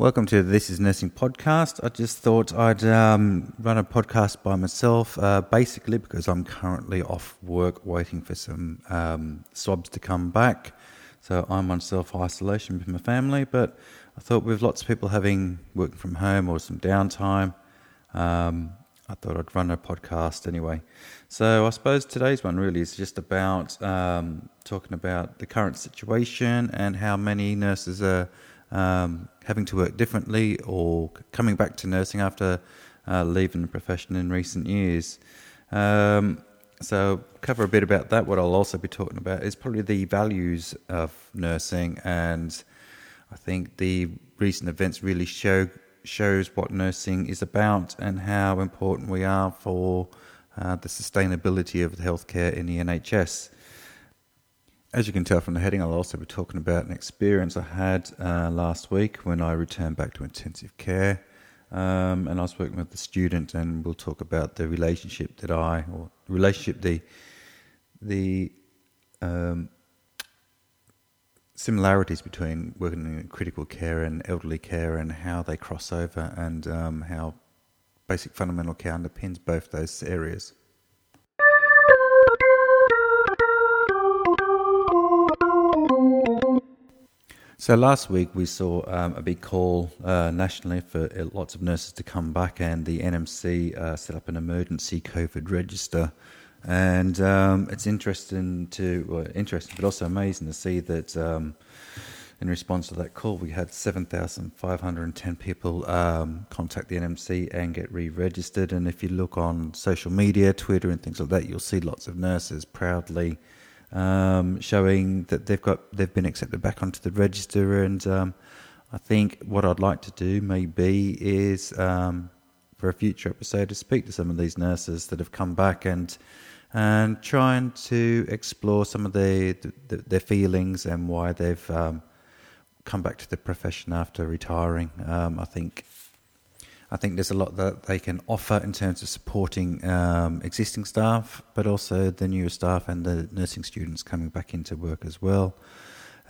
Welcome to This is Nursing podcast. I just thought I'd um, run a podcast by myself, uh, basically because I'm currently off work waiting for some um, swabs to come back. So I'm on self isolation with my family, but I thought with lots of people having working from home or some downtime, um, I thought I'd run a podcast anyway. So I suppose today's one really is just about um, talking about the current situation and how many nurses are um, having to work differently or coming back to nursing after uh, leaving the profession in recent years. Um, so, cover a bit about that. What I'll also be talking about is probably the values of nursing, and I think the recent events really show shows what nursing is about and how important we are for uh, the sustainability of healthcare in the NHS. As you can tell from the heading, I'll also be talking about an experience I had uh, last week when I returned back to intensive care. Um, and I was working with the student, and we'll talk about the relationship that I, or relationship, the the um, similarities between working in critical care and elderly care, and how they cross over, and um, how basic fundamental care underpins both those areas. So last week we saw um, a big call uh, nationally for uh, lots of nurses to come back, and the NMC uh, set up an emergency COVID register. And um, it's interesting to well, interesting, but also amazing to see that um, in response to that call, we had seven thousand five hundred and ten people um, contact the NMC and get re-registered. And if you look on social media, Twitter, and things like that, you'll see lots of nurses proudly um, showing that they've got they've been accepted back onto the register. And um, I think what I'd like to do maybe is um, for a future episode to speak to some of these nurses that have come back and and trying to explore some of their their feelings and why they've um, come back to the profession after retiring. Um, I think I think there's a lot that they can offer in terms of supporting um, existing staff, but also the newer staff and the nursing students coming back into work as well.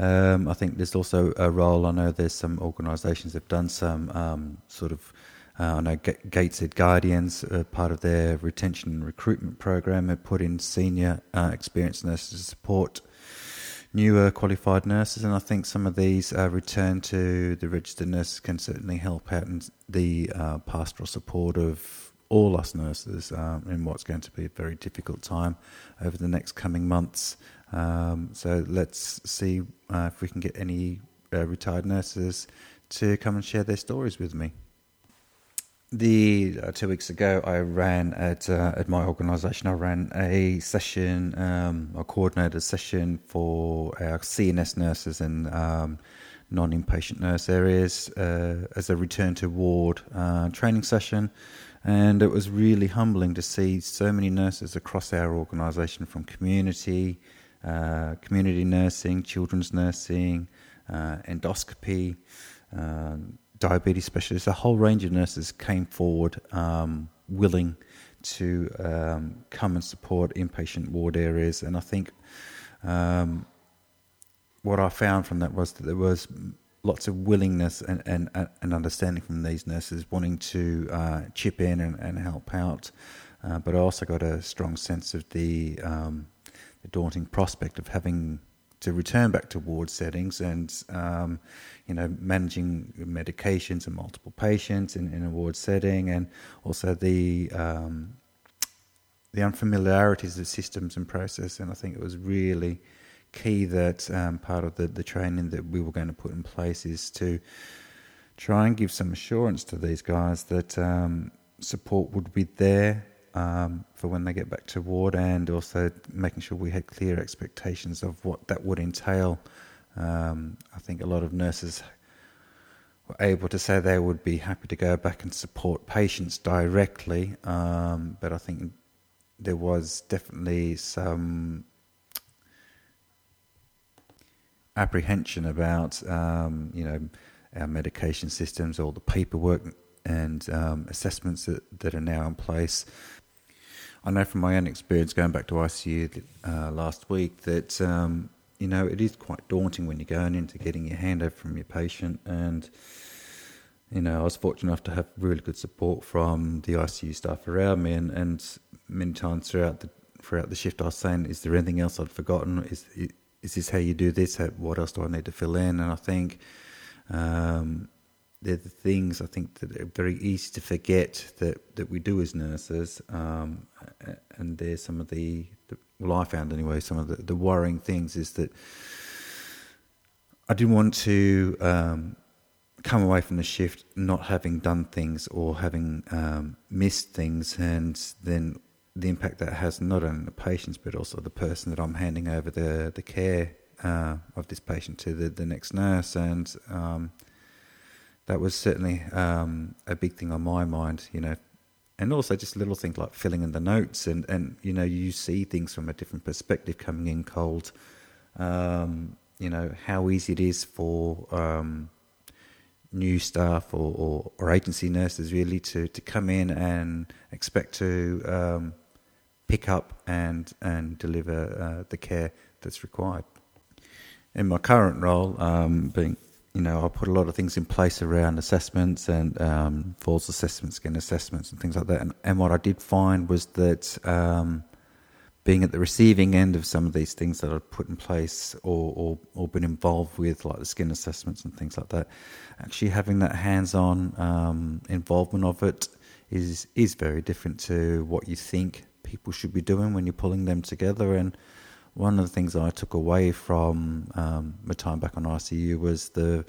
Um, I think there's also a role. I know there's some organisations that have done some um, sort of. Uh, I know Gateshead Guardians, uh, part of their retention and recruitment program, have put in senior uh, experienced nurses to support newer qualified nurses, and I think some of these uh, return to the registered nurses can certainly help out in the uh, pastoral support of all us nurses um, in what's going to be a very difficult time over the next coming months. Um, so let's see uh, if we can get any uh, retired nurses to come and share their stories with me. The uh, two weeks ago, I ran at uh, at my organisation. I ran a session, um, a coordinated session for our CNS nurses and um, non-inpatient nurse areas uh, as a return to ward uh, training session, and it was really humbling to see so many nurses across our organisation, from community, uh, community nursing, children's nursing, uh, endoscopy. Um, diabetes specialists, a whole range of nurses came forward um, willing to um, come and support inpatient ward areas. And I think um, what I found from that was that there was lots of willingness and, and, and understanding from these nurses wanting to uh, chip in and, and help out. Uh, but I also got a strong sense of the, um, the daunting prospect of having to return back to ward settings and um, you know managing medications and multiple patients in, in a ward setting and also the um, the unfamiliarities of systems and process. And I think it was really key that um, part of the, the training that we were going to put in place is to try and give some assurance to these guys that um, support would be there um, for when they get back to ward, and also making sure we had clear expectations of what that would entail. Um, I think a lot of nurses were able to say they would be happy to go back and support patients directly, um, but I think there was definitely some apprehension about um, you know our medication systems, all the paperwork and um, assessments that, that are now in place. I know from my own experience going back to ICU uh, last week that um, you know it is quite daunting when you're going into getting your hand over from your patient, and you know, I was fortunate enough to have really good support from the ICU staff around me, and, and many times throughout the throughout the shift, I was saying, "Is there anything else I'd forgotten? Is is this how you do this? What else do I need to fill in?" And I think um, they're the things I think that are very easy to forget that, that we do as nurses, um, and there's some of the, the, well, I found anyway, some of the, the worrying things is that I didn't want to um, come away from the shift not having done things or having um, missed things, and then the impact that has not only the patients but also the person that I'm handing over the the care uh, of this patient to the, the next nurse, and um, that was certainly um, a big thing on my mind, you know. And also just little things like filling in the notes, and, and you know you see things from a different perspective coming in cold. Um, you know how easy it is for um, new staff or, or, or, agency nurses really to, to come in and expect to um, pick up and and deliver uh, the care that's required. In my current role, um, being you know, I put a lot of things in place around assessments and um, falls assessments, skin assessments, and things like that. And, and what I did find was that um, being at the receiving end of some of these things that I'd put in place or, or, or been involved with, like the skin assessments and things like that, actually having that hands-on um, involvement of it is is very different to what you think people should be doing when you're pulling them together and one of the things I took away from um, my time back on ICU was the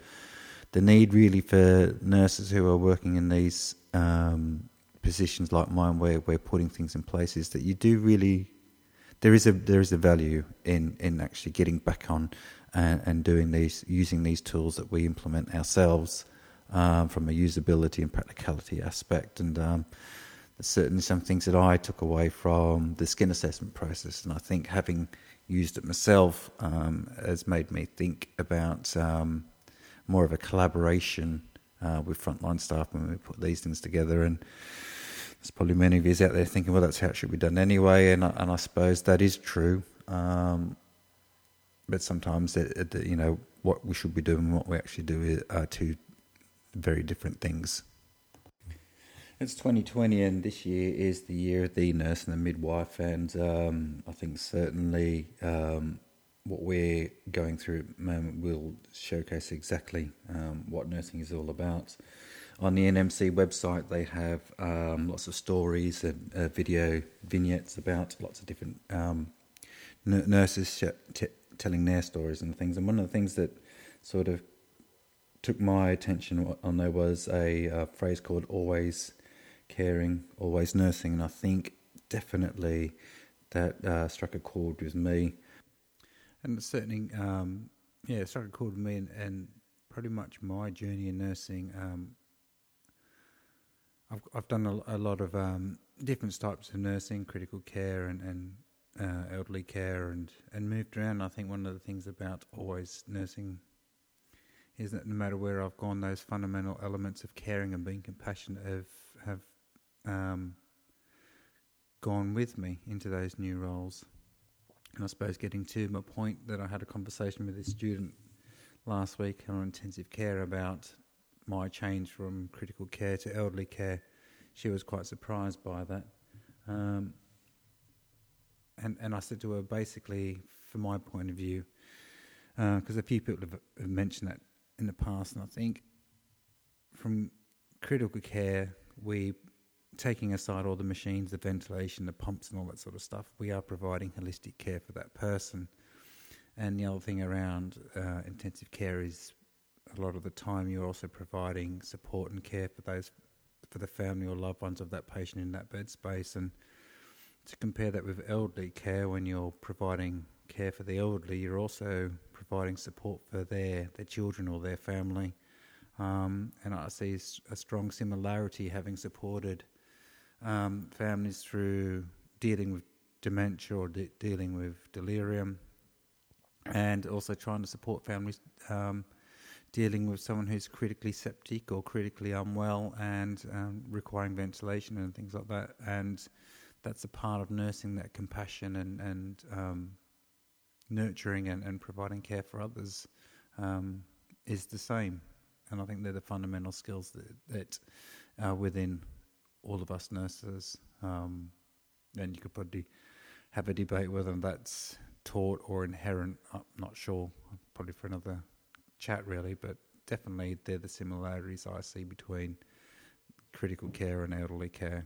the need really for nurses who are working in these um, positions like mine, where we're putting things in place, is that you do really there is a there is a value in in actually getting back on and, and doing these using these tools that we implement ourselves um, from a usability and practicality aspect and. Um, certainly some things that I took away from the skin assessment process, and I think having used it myself um, has made me think about um, more of a collaboration uh, with frontline staff when we put these things together. And there's probably many of you out there thinking, well, that's how it should be done anyway. And, and I suppose that is true. Um, but sometimes, it, it, you know, what we should be doing and what we actually do are two very different things. It's 2020, and this year is the year of the nurse and the midwife, and um, I think certainly um, what we're going through at the moment will showcase exactly um, what nursing is all about. On the NMC website, they have um, lots of stories and uh, video vignettes about lots of different um, n- nurses t- telling their stories and things. And one of the things that sort of took my attention on there was a, a phrase called "always." Caring, always nursing, and I think definitely that uh, struck a chord with me. And certainly, um, yeah, struck a chord with me, and, and, pretty much my journey in nursing. Um, I've I've done a, a lot of um, different types of nursing, critical care, and, and uh, elderly care, and and moved around. I think one of the things about always nursing is that no matter where I've gone, those fundamental elements of caring and being compassionate have have um, gone with me into those new roles. And I suppose getting to my point that I had a conversation with a student last week on intensive care about my change from critical care to elderly care. She was quite surprised by that. Um, and, and I said to her, basically, from my point of view, because uh, a few people have, have mentioned that in the past, and I think from critical care, we taking aside all the machines, the ventilation, the pumps, and all that sort of stuff, we are providing holistic care for that person. And the other thing around uh, intensive care is a lot of the time you're also providing support and care for those for the family or loved ones of that patient in that bed space. And to compare that with elderly care, when you're providing care for the elderly, you're also providing support for their their children or their family. Um, and I see a strong similarity having supported um, families through dealing with dementia or de- dealing with delirium, and also trying to support families um, dealing with someone who's critically septic or critically unwell and um, requiring ventilation and things like that. And that's a part of nursing that compassion and, and um, nurturing and, and providing care for others um, is the same. and I think they're the fundamental skills that, that are within all of us nurses. Um, and you could probably have a debate whether that's taught or inherent. I'm not sure, probably for another chat, really, but definitely they're the similarities I see between critical care and elderly care.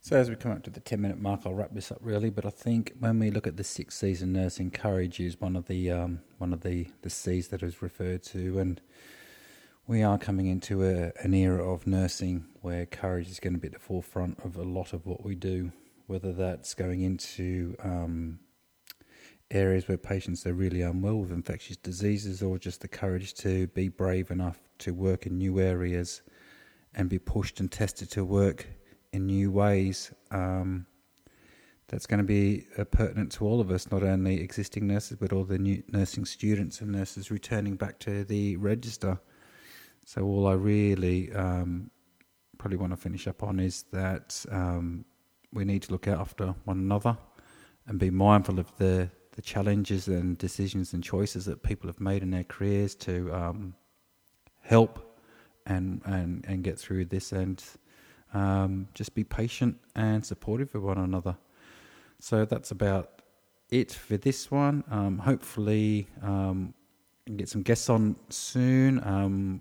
So as we come up to the 10 minute mark, I'll wrap this up really. But I think when we look at the six C's in nursing, courage is one of the um, one of the, the C's that is referred to, and we are coming into a, an era of nursing where courage is going to be at the forefront of a lot of what we do, whether that's going into um, areas where patients are really unwell with infectious diseases, or just the courage to be brave enough to work in new areas and be pushed and tested to work in new ways. Um, that's going to be uh, pertinent to all of us, not only existing nurses, but all the new nursing students and nurses returning back to the register. So, all I really um, probably want to finish up on is that um, we need to look after one another and be mindful of the, the challenges and decisions and choices that people have made in their careers to um, help and, and, and get through this and um, just be patient and supportive of one another. So that's about it for this one. Um, hopefully, um, get some guests on soon um,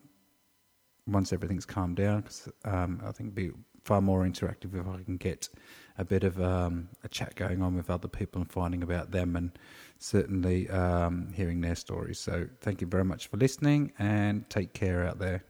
once everything's calmed down. Cause, um, I think it'd be far more interactive if I can get a bit of um, a chat going on with other people and finding about them and certainly um, hearing their stories. So, thank you very much for listening and take care out there.